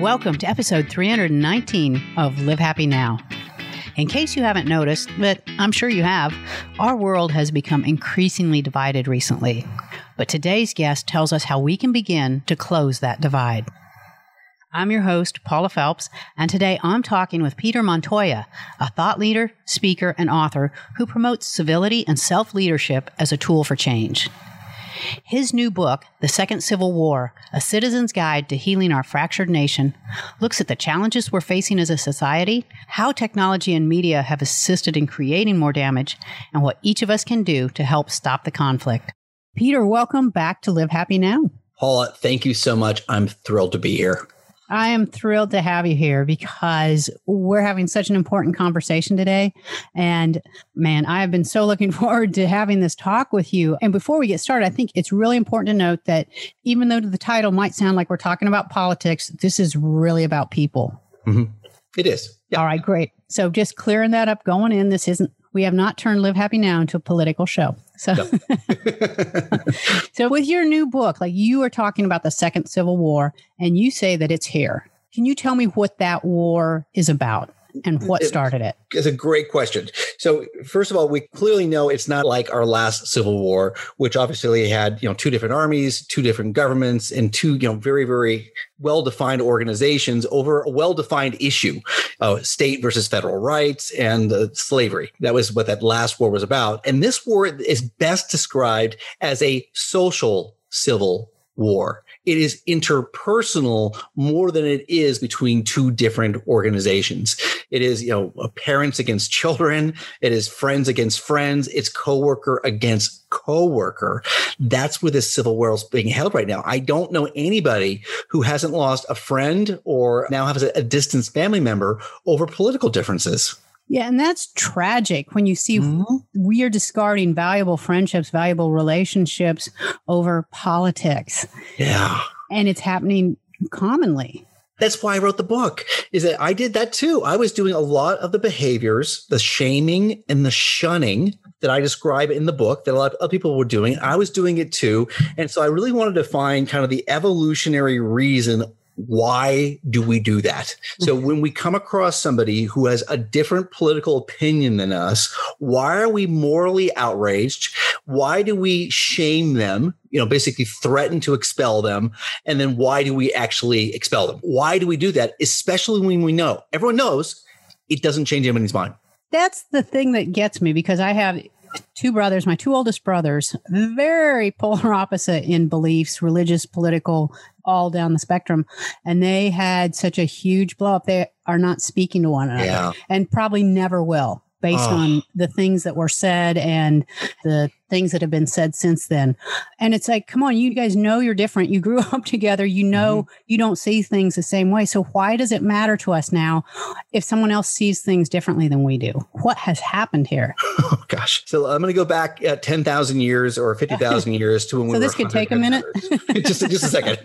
Welcome to episode 319 of Live Happy Now. In case you haven't noticed, but I'm sure you have, our world has become increasingly divided recently. But today's guest tells us how we can begin to close that divide. I'm your host, Paula Felps, and today I'm talking with Peter Montoya, a thought leader, speaker, and author who promotes civility and self leadership as a tool for change. His new book, The Second Civil War A Citizen's Guide to Healing Our Fractured Nation, looks at the challenges we're facing as a society, how technology and media have assisted in creating more damage, and what each of us can do to help stop the conflict. Peter, welcome back to Live Happy Now. Paula, thank you so much. I'm thrilled to be here. I am thrilled to have you here because we're having such an important conversation today. And man, I have been so looking forward to having this talk with you. And before we get started, I think it's really important to note that even though the title might sound like we're talking about politics, this is really about people. Mm-hmm. It is. Yeah. All right, great. So just clearing that up going in, this isn't we have not turned Live Happy Now into a political show. So, no. so with your new book, like you are talking about the Second Civil War, and you say that it's here. Can you tell me what that war is about? And what started it? It's a great question. So, first of all, we clearly know it's not like our last civil war, which obviously had you know two different armies, two different governments, and two you know very very well defined organizations over a well defined issue, uh, state versus federal rights and uh, slavery. That was what that last war was about. And this war is best described as a social civil war it is interpersonal more than it is between two different organizations. It is, you know, parents against children. It is friends against friends. It's coworker against coworker. That's where this civil war is being held right now. I don't know anybody who hasn't lost a friend or now has a, distant family member over political differences. Yeah, and that's tragic when you see mm-hmm. we are discarding valuable friendships, valuable relationships over politics. Yeah. And it's happening commonly. That's why I wrote the book. Is that I did that too. I was doing a lot of the behaviors, the shaming and the shunning that I describe in the book that a lot of people were doing. I was doing it too. And so I really wanted to find kind of the evolutionary reason why do we do that? So mm-hmm. when we come across somebody who has a different political opinion than us, why are we morally outraged? Why do we shame them? You know, basically threaten to expel them. And then why do we actually expel them? Why do we do that? Especially when we know, everyone knows it doesn't change anybody's mind. That's the thing that gets me because I have two brothers, my two oldest brothers, very polar opposite in beliefs, religious, political, all down the spectrum. And they had such a huge blow up. They are not speaking to one another yeah. and probably never will based oh. on the things that were said and the things that have been said since then. And it's like, come on, you guys know you're different. You grew up together. You know mm-hmm. you don't see things the same way. So why does it matter to us now if someone else sees things differently than we do? What has happened here? Oh gosh. So I'm going to go back uh, 10,000 years or 50,000 years to when so we So this could take a minute. just, just a second.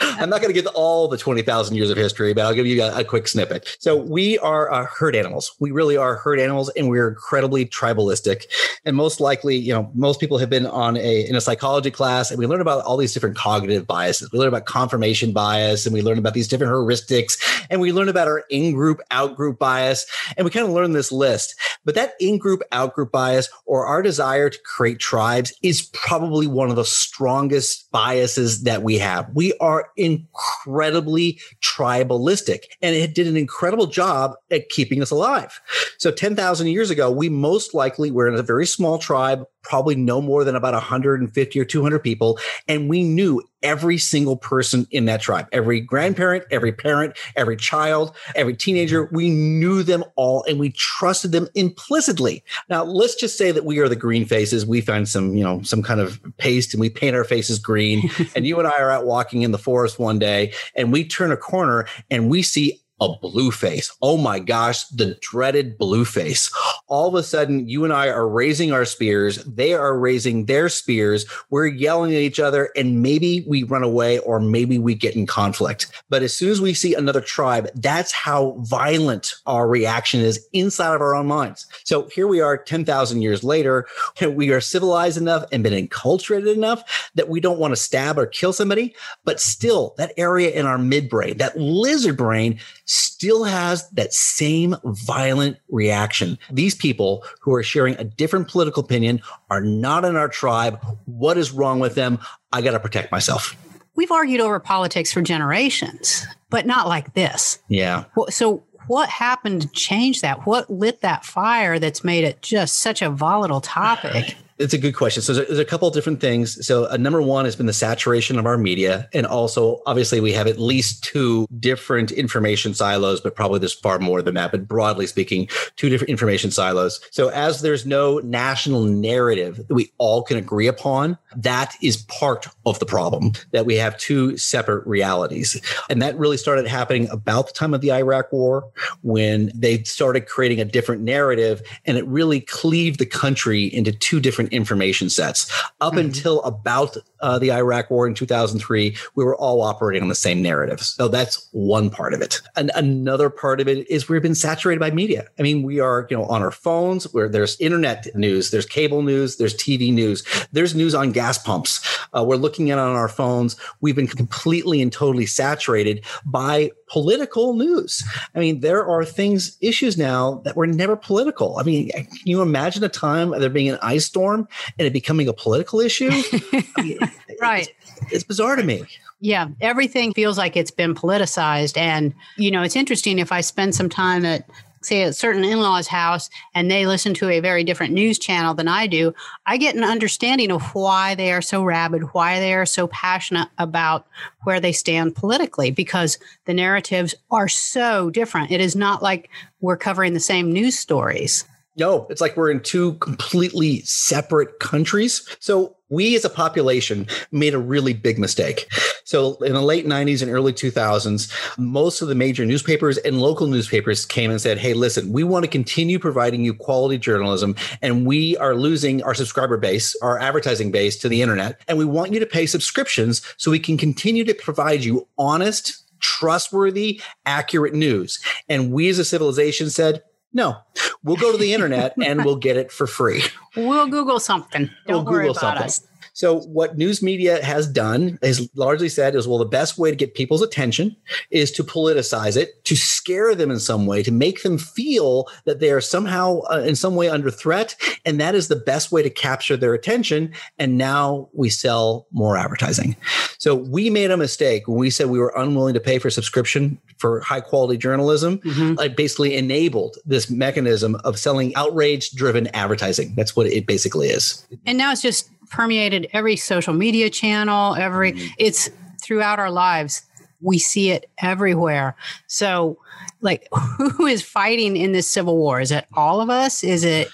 I'm not going to give all the 20,000 years of history, but I'll give you a, a quick snippet. So we are uh, herd animals. We really are herd animals and we're incredibly tribalistic. And most likely, you know, most people have been on a in a psychology class and we learn about all these different cognitive biases. We learn about confirmation bias and we learn about these different heuristics and we learn about our in-group out-group bias and we kind of learn this list. But that in-group out-group bias or our desire to create tribes is probably one of the strongest biases that we have. We are incredibly tribalistic and it did an incredible job at keeping us alive. So 10,000 years ago, we most likely were in a very small tribe probably no more than about 150 or 200 people. And we knew every single person in that tribe, every grandparent, every parent, every child, every teenager. We knew them all and we trusted them implicitly. Now, let's just say that we are the green faces. We find some, you know, some kind of paste and we paint our faces green. and you and I are out walking in the forest one day and we turn a corner and we see a blue face. Oh my gosh, the dreaded blue face. All of a sudden, you and I are raising our spears. They are raising their spears. We're yelling at each other, and maybe we run away or maybe we get in conflict. But as soon as we see another tribe, that's how violent our reaction is inside of our own minds. So here we are 10,000 years later. We are civilized enough and been enculturated enough that we don't want to stab or kill somebody. But still, that area in our midbrain, that lizard brain, still has that same violent reaction. These people who are sharing a different political opinion are not in our tribe. What is wrong with them? I got to protect myself. We've argued over politics for generations, but not like this. Yeah. So, what happened to change that? What lit that fire that's made it just such a volatile topic? It's a good question. So there's a, couple of different things. So uh, number one has been the saturation of our media, and also obviously we have at least two different information silos, but probably there's far more than that. But broadly speaking, two different information silos. So as there's no national narrative that we all can agree upon, that is part of the problem. That we have two separate realities, and that really started happening about the time of the Iraq War when they started creating a different narrative, and it really cleaved the country into two different different information sets. Up mm-hmm. until about uh, the Iraq War in 2003, we were all operating on the same narrative. So that's one part of it. And another part of it is we've been saturated by media. I mean, we are, you know, on our phones where there's internet news, there's cable news, there's TV news, there's news on gas pumps. Uh, we're looking at on our phones. We've been completely and totally saturated by political news. I mean, there are things, issues now that were never political. I mean, can you imagine a time of there being an ice storm and it becoming a political issue? I mean, right. It's, it's bizarre to me. Yeah, everything feels like it's been politicized. And, you know, it's interesting if I spend some time at say a certain in-law's house and they listen to a very different news channel than I do, I get an understanding of why they are so rabid, why they are so passionate about where they stand politically because the narratives are so different. It is not like we're covering the same news stories. No, it's like we're in two completely separate countries. So we as a population made a really big mistake. So in the late 90s and early 2000s, most of the major newspapers and local newspapers came and said, Hey, listen, we want to continue providing you quality journalism, and we are losing our subscriber base, our advertising base to the internet. And we want you to pay subscriptions so we can continue to provide you honest, trustworthy, accurate news. And we as a civilization said, no, we'll go to the internet and we'll get it for free. We'll Google something. Don't we'll worry Google about something. us. So what news media has done is largely said is well the best way to get people's attention is to politicize it, to scare them in some way, to make them feel that they are somehow uh, in some way under threat and that is the best way to capture their attention and now we sell more advertising. So we made a mistake when we said we were unwilling to pay for subscription for high quality journalism. Mm-hmm. I basically enabled this mechanism of selling outrage driven advertising. That's what it basically is. And now it's just permeated every social media channel, every mm-hmm. it's throughout our lives. We see it everywhere. So, like, who is fighting in this civil war? Is it all of us? Is it?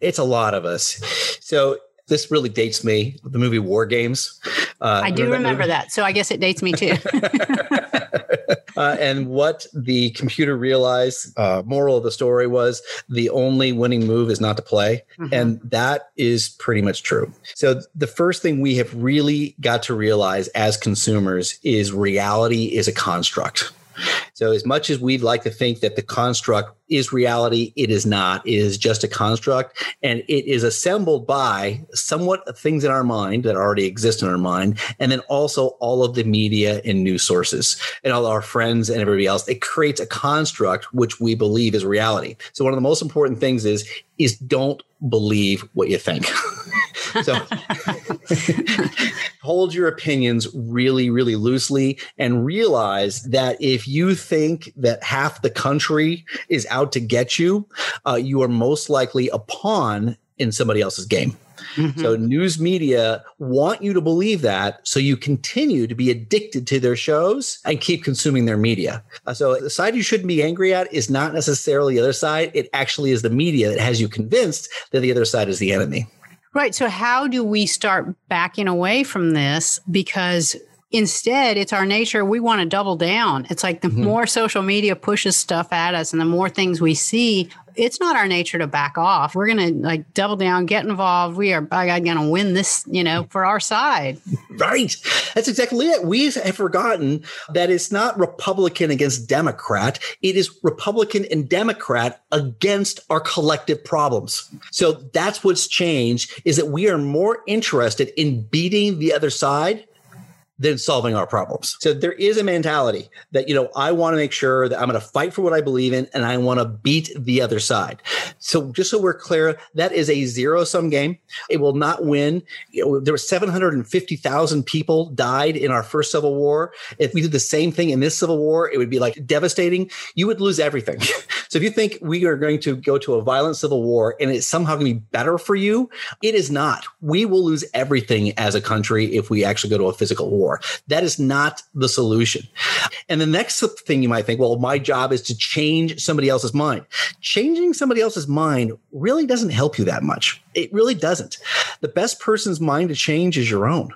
It's a lot of us. So this really dates me. The movie War Games. Uh, I do remember, that, remember that, so I guess it dates me too. uh, and what the computer realized, uh, moral of the story was the only winning move is not to play. Mm-hmm. And that is pretty much true. So the first thing we have really got to realize as consumers is reality is a construct. So, as much as we'd like to think that the construct is reality, it is not. It is just a construct, and it is assembled by somewhat things in our mind that already exist in our mind, and then also all of the media and news sources and all our friends and everybody else. It creates a construct which we believe is reality. So, one of the most important things is is don't believe what you think. so hold your opinions really, really loosely and realize that if you think that half the country is out to get you, uh, you are most likely a pawn in somebody else's game. Mm-hmm. So news media want you to believe that so you continue to be addicted to their shows and keep consuming their media. Uh, so the side you shouldn't be angry at is not necessarily the other side. It actually is the media that has you convinced that the other side is the enemy. Right. So how do we start backing away from this? Because instead it's our nature we want to double down it's like the mm-hmm. more social media pushes stuff at us and the more things we see it's not our nature to back off. We're gonna like double down get involved. We are by god gonna win this you know for our side. Right. That's exactly it. We have forgotten that it's not republican against democrat. It is republican and democrat against our collective problems. So that's what's changed is that we are more interested in beating the other side than solving our problems. So there is a mentality that, you know, I want to make sure that I'm going to fight for what I believe in and I want to beat the other side. So just so we're clear, that is a zero sum game. It will not win. You know, there were 750,000 people died in our first civil war. If we did the same thing in this civil war, it would be like devastating. You would lose everything. so if you think we are going to go to a violent civil war and it's somehow going to be better for you, it is not. We will lose everything as a country if we actually go to a physical war. That is not the solution. And the next thing you might think, well, my job is to change somebody else's mind. Changing somebody else's mind really doesn't help you that much. It really doesn't. The best person's mind to change is your own.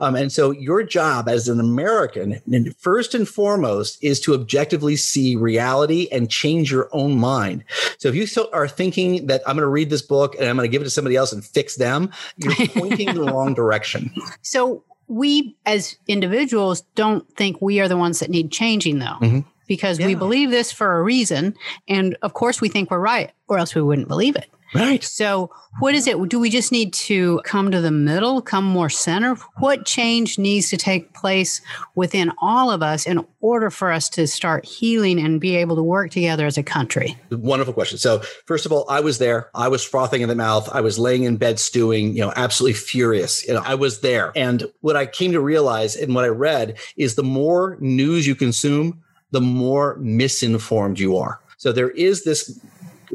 Um, and so your job as an American, first and foremost, is to objectively see reality and change your own mind. So if you are thinking that I'm going to read this book and I'm going to give it to somebody else and fix them, you're pointing in the wrong direction. So we as individuals don't think we are the ones that need changing though. Mm-hmm. Because yeah. we believe this for a reason. And of course, we think we're right, or else we wouldn't believe it. Right. So, what is it? Do we just need to come to the middle, come more center? What change needs to take place within all of us in order for us to start healing and be able to work together as a country? Wonderful question. So, first of all, I was there. I was frothing in the mouth. I was laying in bed stewing, you know, absolutely furious. You know, I was there. And what I came to realize and what I read is the more news you consume, the more misinformed you are. So there is this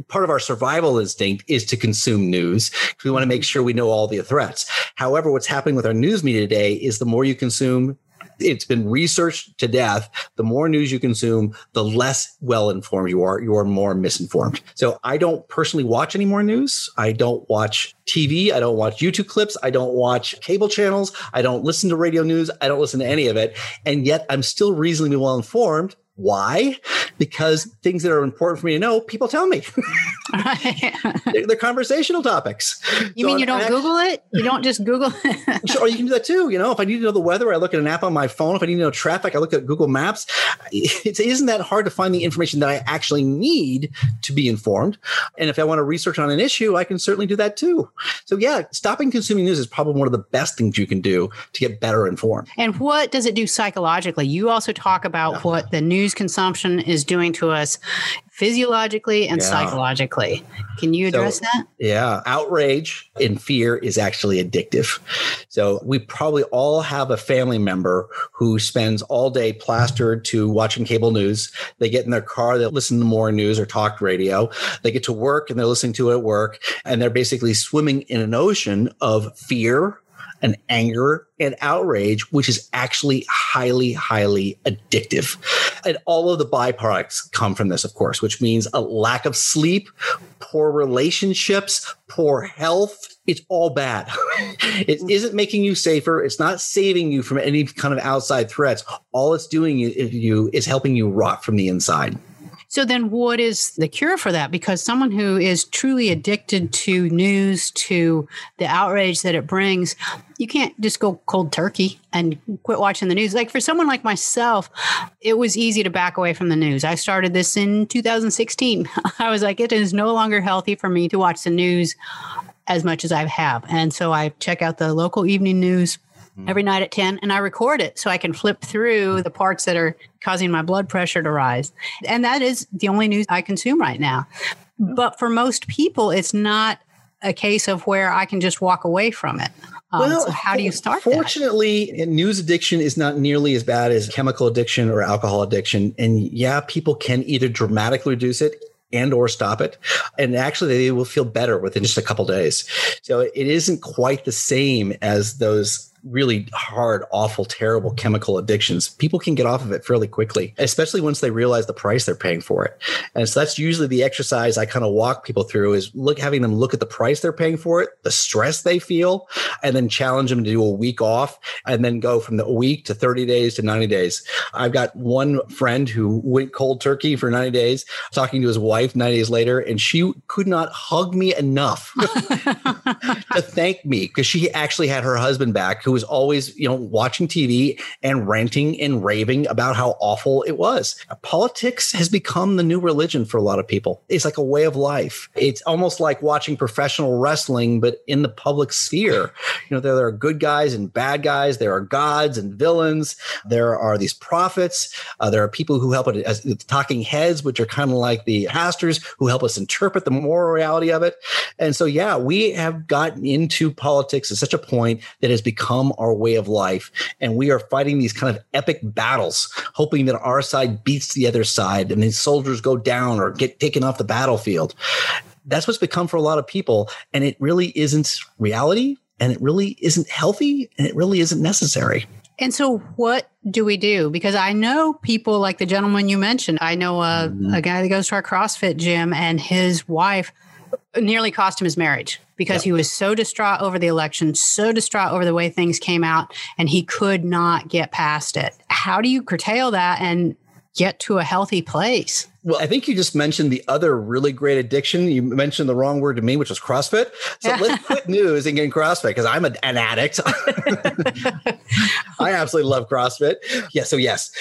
part of our survival instinct is to consume news. We want to make sure we know all the threats. However, what's happening with our news media today is the more you consume, it's been researched to death. The more news you consume, the less well informed you are. You are more misinformed. So I don't personally watch any more news. I don't watch TV. I don't watch YouTube clips. I don't watch cable channels. I don't listen to radio news. I don't listen to any of it. And yet I'm still reasonably well informed why? Because things that are important for me to know, people tell me. they're, they're, conversational topics. You so mean you don't Google it? You don't just Google it? sure, you can do that too. You know, if I need to know the weather, I look at an app on my phone. If I need to know traffic, I look at Google Maps. It isn't that hard to find the information that I actually need to be informed. And if I want to research on an issue, I can certainly do that too. So yeah, stopping consuming news is probably one of the best things you can do to get better informed. And what does it do psychologically? You also talk about yeah. what the news news consumption is doing to us physiologically and yeah. psychologically. Can you address so, that? Yeah. Outrage and fear is actually addictive. So we probably all have a family member who spends all day plastered to watching cable news. They get in their car, they listen to more news or talk radio. They get to work and they're listening to it at work and they're basically swimming in an ocean of fear and anger and outrage, which is actually highly, highly addictive. And all of the byproducts come from this, of course, which means a lack of sleep, poor relationships, poor health. It's all bad. it isn't making you safer. It's not saving you from any kind of outside threats. All it's doing you is helping you rot from the inside. So then what is the cure for that? Because someone who is truly addicted to news, to the outrage that it brings, you can't just go cold turkey and quit watching the news. Like for someone like myself, it was easy to back away from the news. I started this in 2016. I was like, it is no longer healthy for me to watch the news as much as I have. And so I check out the local evening news mm. every night at 10 and I record it so I can flip through the parts that are causing my blood pressure to rise. And that is the only news I consume right now. But for most people, it's not a case of where I can just walk away from it. Um, well, so how do you start? Fortunately, that? news addiction is not nearly as bad as chemical addiction or alcohol addiction. And yeah, people can either dramatically reduce it and or stop it and actually they will feel better within just a couple days so it isn't quite the same as those really hard, awful, terrible chemical addictions, people can get off of it fairly quickly, especially once they realize the price they're paying for it. And so that's usually the exercise I kind of walk people through is look having them look at the price they're paying for it, the stress they feel, and then challenge them to do a week off and then go from the week to 30 days to 90 days. I've got one friend who went cold turkey for 90 days, talking to his wife 90 days later, and she could not hug me enough to thank me because she actually had her husband back who was always, you know, watching TV and ranting and raving about how awful it was. Politics has become the new religion for a lot of people. It's like a way of life. It's almost like watching professional wrestling, but in the public sphere. You know, there, are good guys and bad guys. There are gods and villains. There are these prophets. Uh, there are people who help it as talking heads, which are kind of like the pastors who help us interpret the moral reality of it. And so, yeah, we have gotten into politics at such a point that has become our way of life. And we are fighting these kind of epic battles, hoping that our side beats the other side and then soldiers go down or get taken off the battlefield. That's what's become for a lot of people. And it really isn't reality and it really isn't healthy and it really isn't necessary. And so, what do we do? Because I know people like the gentleman you mentioned. I know a, mm-hmm. a guy that goes to our CrossFit gym, and his wife nearly cost him his marriage because yep. he was so distraught over the election, so distraught over the way things came out, and he could not get past it. How do you curtail that and get to a healthy place? Well, I think you just mentioned the other really great addiction. You mentioned the wrong word to me, which was CrossFit. So let's quit news and get in CrossFit because I'm a, an addict. I absolutely love CrossFit. Yeah. So, yes,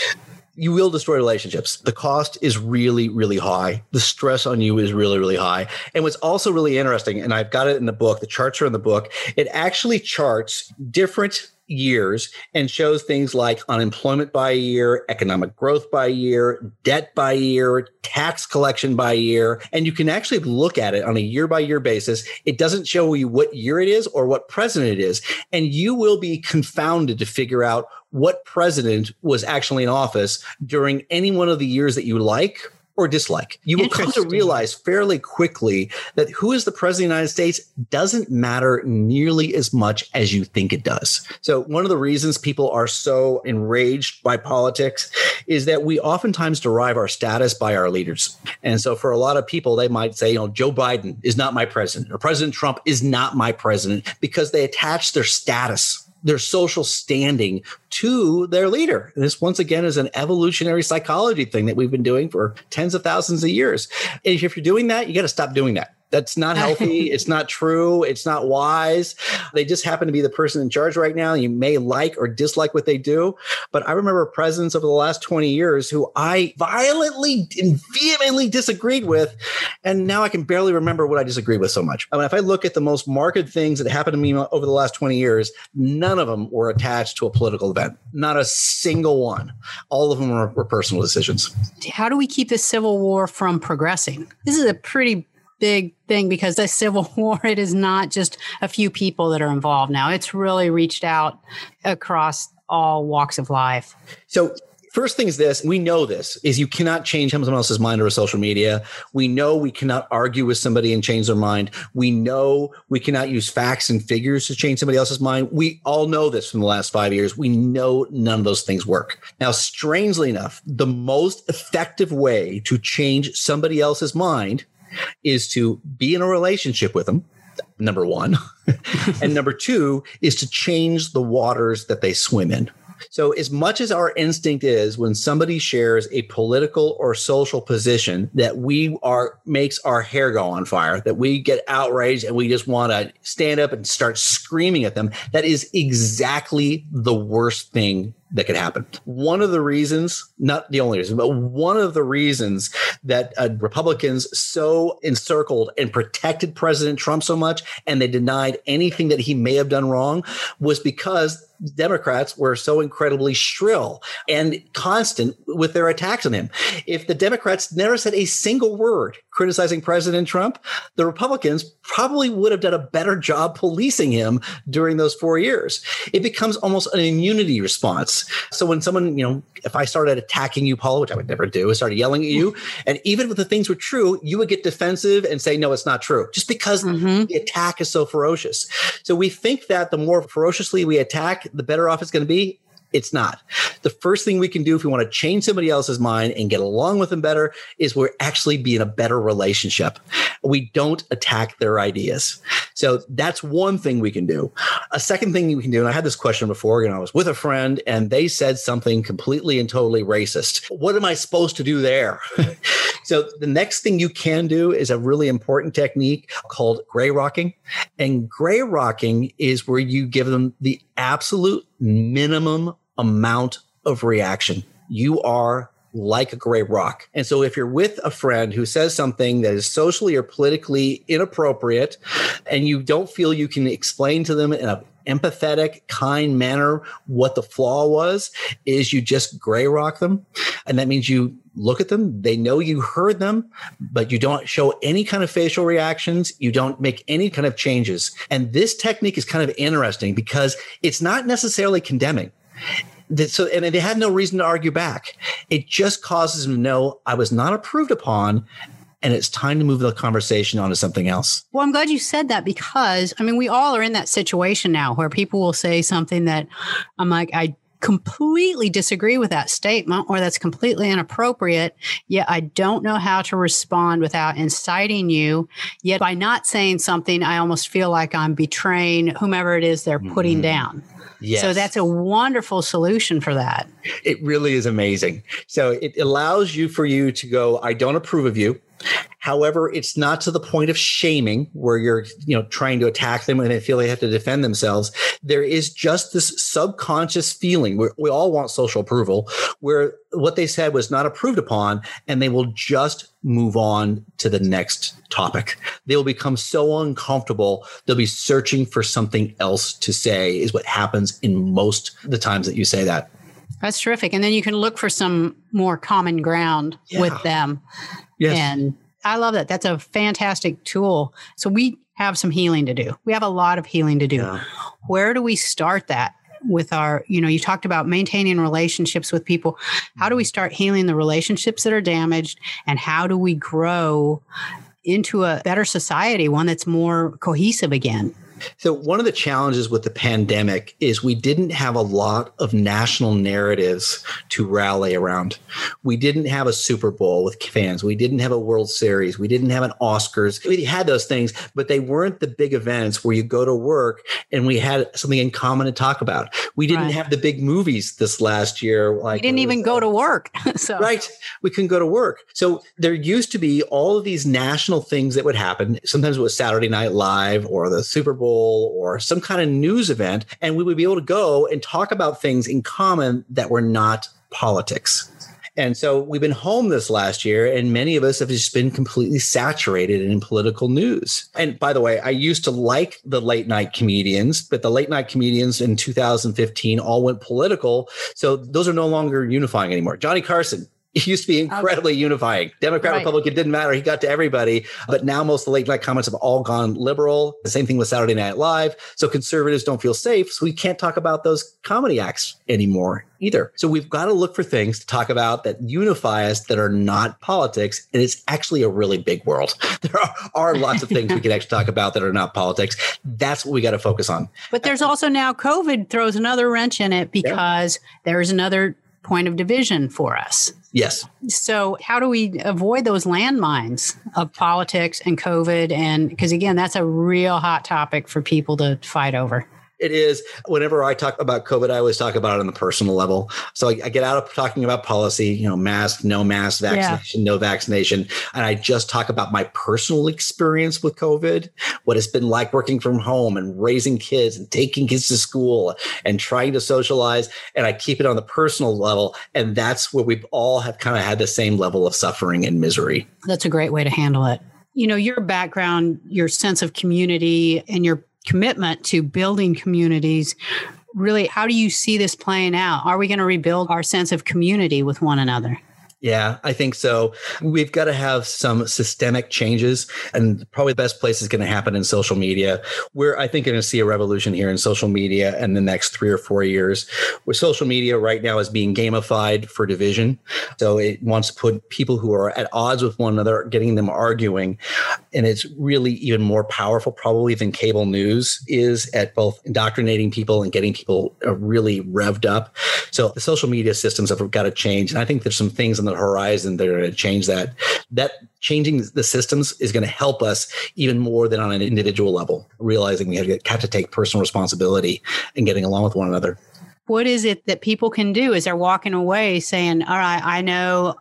you will destroy relationships. The cost is really, really high. The stress on you is really, really high. And what's also really interesting, and I've got it in the book, the charts are in the book, it actually charts different years and shows things like unemployment by year, economic growth by year, debt by year, tax collection by year. And you can actually look at it on a year by year basis. It doesn't show you what year it is or what president it is. And you will be confounded to figure out what president was actually in office during any one of the years that you like or dislike. You will come to realize fairly quickly that who is the president of the United States doesn't matter nearly as much as you think it does. So, one of the reasons people are so enraged by politics is that we oftentimes derive our status by our leaders. And so, for a lot of people, they might say, you know, Joe Biden is not my president or President Trump is not my president because they attach their status their social standing to their leader. This once again is an evolutionary psychology thing that we've been doing for tens of thousands of years. And if you're doing that, you got to stop doing that. That's not healthy. it's not true. It's not wise. They just happen to be the person in charge right now. You may like or dislike what they do. But I remember presidents over the last 20 years who I violently and vehemently disagreed with. And now I can barely remember what I disagreed with so much. I mean, if I look at the most marked things that happened to me over the last 20 years, none of them were attached to a political event. Not a single one. All of them were, were personal decisions. How do we keep this civil war from progressing? This is a pretty big thing because the Civil War, it is not just a few people that are involved now. It's really reached out across all walks of life. So first thing is this. We know this is you cannot change someone else's mind over social media. We know we cannot argue with somebody and change their mind. We know we cannot use facts and figures to change somebody else's mind. We all know this from the last five years. We know none of those things work. Now strangely enough the most effective way to change somebody else's mind is to be in a relationship with them number one and number two is to change the waters that they swim in. So, as much as our instinct is when somebody shares a political or social position that we are makes our hair go on fire, that we get outraged and we just want to stand up and start screaming at them, that is exactly the worst thing that could happen. One of the reasons, not the only reason, but one of the reasons that uh, Republicans so encircled and protected President Trump so much and they denied anything that he may have done wrong was because Democrats were so incredibly shrill and constant with their attacks on him. If the Democrats never said a single word criticizing President Trump, the Republicans probably would have done a better job policing him during those four years. It becomes almost an immunity response. So when someone, you know, if I started attacking you, Paula, which I would never do, I started yelling at you, and even if the things were true, you would get defensive and say, no, it's not true, just because mm-hmm. the attack is so ferocious. So we think that the more ferociously we attack, the better off it's going to be. It's not. The first thing we can do if we want to change somebody else's mind and get along with them better is we're actually be in a better relationship. We don't attack their ideas. So that's one thing we can do. A second thing we can do, and I had this question before, you know, I was with a friend and they said something completely and totally racist. What am I supposed to do there? so the next thing you can do is a really important technique called gray rocking. And gray rocking is where you give them the absolute minimum amount of reaction. You are like a gray rock. And so if you're with a friend who says something that is socially or politically inappropriate and you don't feel you can explain to them in a empathetic, kind manner what the flaw was, is you just gray rock them. And that means you look at them, they know you heard them, but you don't show any kind of facial reactions. You don't make any kind of changes. And this technique is kind of interesting because it's not necessarily condemning so and they had no reason to argue back. It just causes them to know I was not approved upon and it's time to move the conversation on to something else. Well, I'm glad you said that because I mean, we all are in that situation now where people will say something that I'm like, I completely disagree with that statement or that's completely inappropriate, yet I don't know how to respond without inciting you. Yet by not saying something, I almost feel like I'm betraying whomever it is they're putting mm-hmm. down. Yes. So that's a wonderful solution for that. It really is amazing. So it allows you for you to go, I don't approve of you. However, it's not to the point of shaming where you're, you know, trying to attack them and they feel they have to defend themselves. There is just this subconscious feeling where we all want social approval where what they said was not approved upon and they will just move on to the next topic. They will become so uncomfortable. They'll be searching for something else to say is what happens in most the times that you say that. That's terrific. And then you can look for some more common ground yeah. with them. Yes. And I love that. That's a fantastic tool. So we have some healing to do. We have a lot of healing to do. Yeah. Where do we start that? with our you know you talked about maintaining relationships with people how do we start healing the relationships that are damaged and how do we grow into a better society one that's more cohesive again so, one of the challenges with the pandemic is we didn't have a lot of national narratives to rally around. We didn't have a Super Bowl with fans. We didn't have a World Series. We didn't have an Oscars. We had those things, but they weren't the big events where you go to work and we had something in common to talk about. We didn't right. have the big movies this last year. Like we didn't even go to work. so right, we couldn't go to work. So there used to be all of these national things that would happen. Sometimes it was Saturday Night Live or the Super Bowl Or some kind of news event, and we would be able to go and talk about things in common that were not politics. And so we've been home this last year, and many of us have just been completely saturated in political news. And by the way, I used to like the late night comedians, but the late night comedians in 2015 all went political. So those are no longer unifying anymore. Johnny Carson, it used to be incredibly okay. unifying. Democrat, right. Republican didn't matter. He got to everybody. But now most of the late night comments have all gone liberal. The same thing with Saturday Night Live. So conservatives don't feel safe. So we can't talk about those comedy acts anymore either. So we've got to look for things to talk about that unify us that are not politics. And it's actually a really big world. There are, are lots of things we can actually talk about that are not politics. That's what we got to focus on. But there's also now COVID throws another wrench in it because yeah. there's another point of division for us. Yes. So, how do we avoid those landmines of politics and COVID? And because, again, that's a real hot topic for people to fight over it is whenever I talk about COVID, I always talk about it on the personal level. So I, I get out of talking about policy, you know, mask, no mask, vaccination, yeah. no vaccination. And I just talk about my personal experience with COVID, what it's been like working from home and raising kids and taking kids to school and trying to socialize. And I keep it on the personal level. And that's where we all have kind of had the same level of suffering and misery. That's a great way to handle it you know your background your sense of community and your commitment to building communities. Really how do you see this playing out? Are we going to rebuild our sense of community with one another Yeah, I think so. We've got to have some systemic changes, and probably the best place is going to happen in social media. Where I think going to see a revolution here in social media in the next three or four years. Where social media right now is being gamified for division, so it wants to put people who are at odds with one another, getting them arguing, and it's really even more powerful probably than cable news is at both indoctrinating people and getting people uh, really revved up. So the social media systems have got to change, and I think there's some things in the the horizon that are going to change that. That changing the systems is going to help us even more than on an individual level, realizing we have to, have to take personal responsibility and getting along with one another. What is it that people can do as they're walking away saying, All right, I know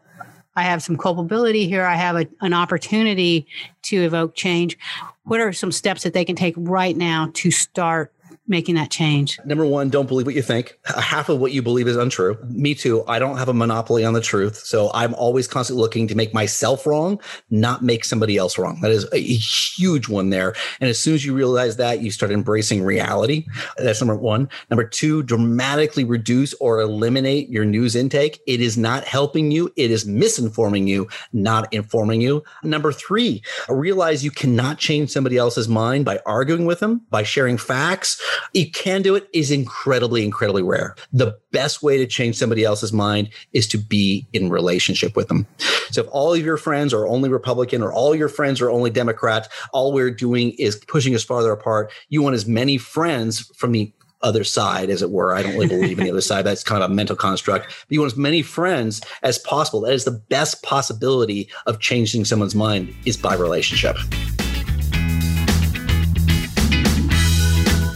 I have some culpability here. I have a, an opportunity to evoke change. What are some steps that they can take right now to start making that change? Number one, don't believe what you think. Half of what you believe is untrue. Me too. I don't have a monopoly on the truth. So I'm always constantly looking to make myself wrong, not make somebody else wrong. That is a huge one there. And as soon as you realize that, you start embracing reality. That's number one. Number two, dramatically reduce or eliminate your news intake. It is not helping you. It is misinforming you, not informing you. Number three, realize you cannot change somebody else's mind by arguing with them, by sharing facts, you can do it is incredibly, incredibly rare. The best way to change somebody else's mind is to be in relationship with them. So if all of your friends are only Republican or all your friends are only Democrat, all we're doing is pushing us farther apart. You want as many friends from the other side, as it were. I don't really believe in the other side. That's kind of a mental construct. But you want as many friends as possible. That is the best possibility of changing someone's mind is by relationship.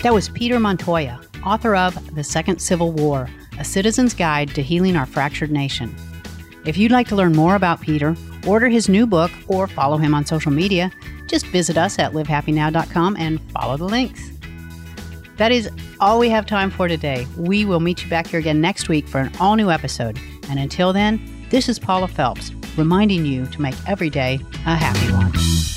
That was Peter Montoya, author of The Second Civil War A Citizen's Guide to Healing Our Fractured Nation. If you'd like to learn more about Peter, order his new book, or follow him on social media, just visit us at livehappynow.com and follow the links. That is all we have time for today. We will meet you back here again next week for an all new episode. And until then, this is Paula Felps reminding you to make every day a happy one.